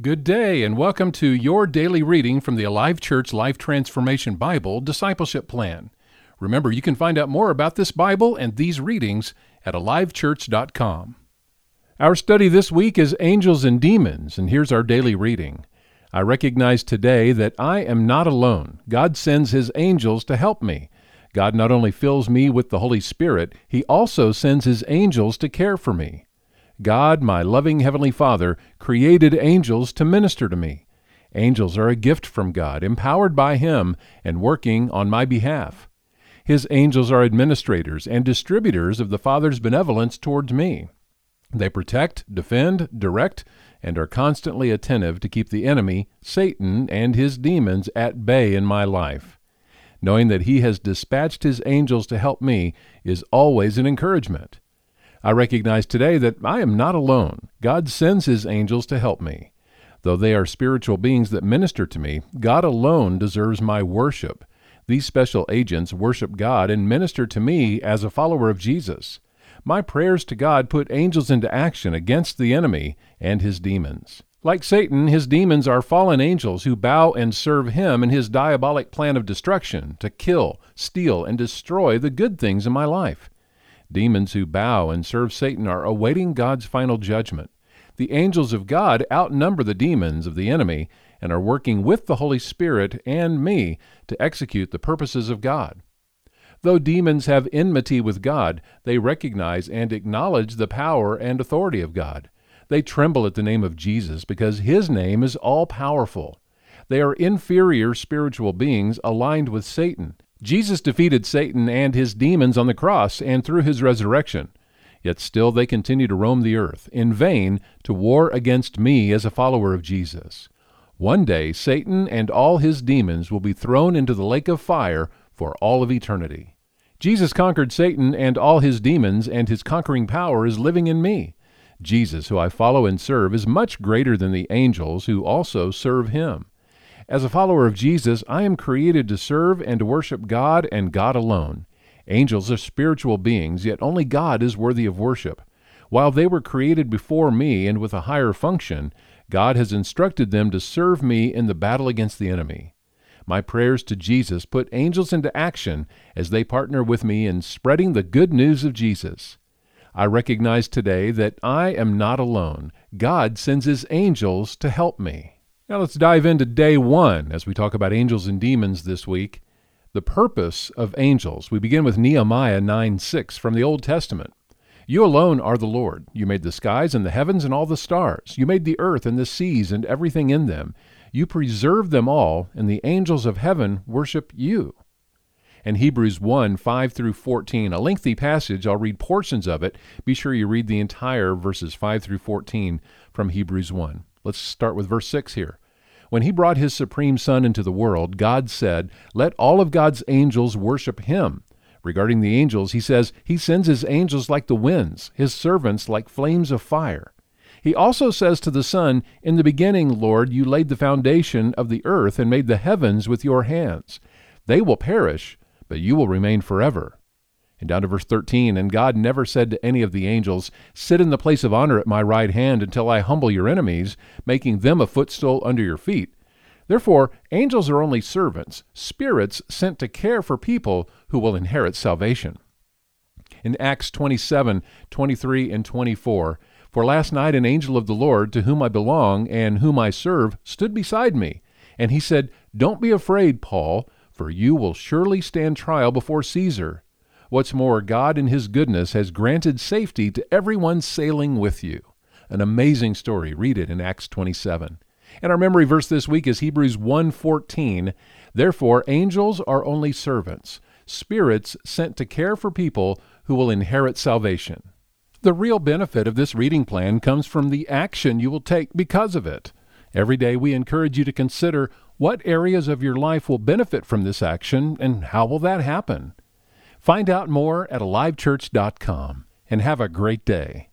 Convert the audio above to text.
Good day, and welcome to your daily reading from the Alive Church Life Transformation Bible Discipleship Plan. Remember, you can find out more about this Bible and these readings at alivechurch.com. Our study this week is Angels and Demons, and here's our daily reading. I recognize today that I am not alone. God sends His angels to help me. God not only fills me with the Holy Spirit, He also sends His angels to care for me. God, my loving Heavenly Father, created angels to minister to me. Angels are a gift from God, empowered by Him and working on my behalf. His angels are administrators and distributors of the Father's benevolence towards me. They protect, defend, direct, and are constantly attentive to keep the enemy, Satan, and his demons at bay in my life. Knowing that he has dispatched his angels to help me is always an encouragement. I recognize today that I am not alone. God sends His angels to help me. Though they are spiritual beings that minister to me, God alone deserves my worship. These special agents worship God and minister to me as a follower of Jesus. My prayers to God put angels into action against the enemy and his demons. Like Satan, his demons are fallen angels who bow and serve him in his diabolic plan of destruction to kill, steal, and destroy the good things in my life. Demons who bow and serve Satan are awaiting God's final judgment. The angels of God outnumber the demons of the enemy and are working with the Holy Spirit and me to execute the purposes of God. Though demons have enmity with God, they recognize and acknowledge the power and authority of God. They tremble at the name of Jesus because his name is all powerful. They are inferior spiritual beings aligned with Satan. Jesus defeated Satan and his demons on the cross and through his resurrection. Yet still they continue to roam the earth, in vain, to war against me as a follower of Jesus. One day Satan and all his demons will be thrown into the lake of fire for all of eternity. Jesus conquered Satan and all his demons, and his conquering power is living in me. Jesus, who I follow and serve, is much greater than the angels who also serve him. As a follower of Jesus, I am created to serve and to worship God and God alone. Angels are spiritual beings, yet only God is worthy of worship. While they were created before me and with a higher function, God has instructed them to serve me in the battle against the enemy. My prayers to Jesus put angels into action as they partner with me in spreading the good news of Jesus. I recognize today that I am not alone. God sends His angels to help me. Now let's dive into day one as we talk about angels and demons this week. The purpose of angels. We begin with Nehemiah 9 6 from the Old Testament. You alone are the Lord. You made the skies and the heavens and all the stars. You made the earth and the seas and everything in them. You preserve them all, and the angels of heaven worship you. And Hebrews 1 5 through 14, a lengthy passage. I'll read portions of it. Be sure you read the entire verses 5 through 14 from Hebrews 1. Let's start with verse 6 here. When he brought his supreme Son into the world, God said, Let all of God's angels worship him. Regarding the angels, he says, He sends his angels like the winds, his servants like flames of fire. He also says to the Son, In the beginning, Lord, you laid the foundation of the earth and made the heavens with your hands. They will perish, but you will remain forever. And down to verse 13, and God never said to any of the angels, Sit in the place of honor at my right hand until I humble your enemies, making them a footstool under your feet. Therefore, angels are only servants, spirits sent to care for people who will inherit salvation. In Acts 27 23 and 24, For last night an angel of the Lord, to whom I belong and whom I serve, stood beside me. And he said, Don't be afraid, Paul, for you will surely stand trial before Caesar. What's more, God in His goodness has granted safety to everyone sailing with you. An amazing story. Read it in Acts 27. And our memory verse this week is Hebrews 1:14. Therefore, angels are only servants, spirits sent to care for people who will inherit salvation. The real benefit of this reading plan comes from the action you will take because of it. Every day we encourage you to consider what areas of your life will benefit from this action and how will that happen? Find out more at alivechurch.com and have a great day.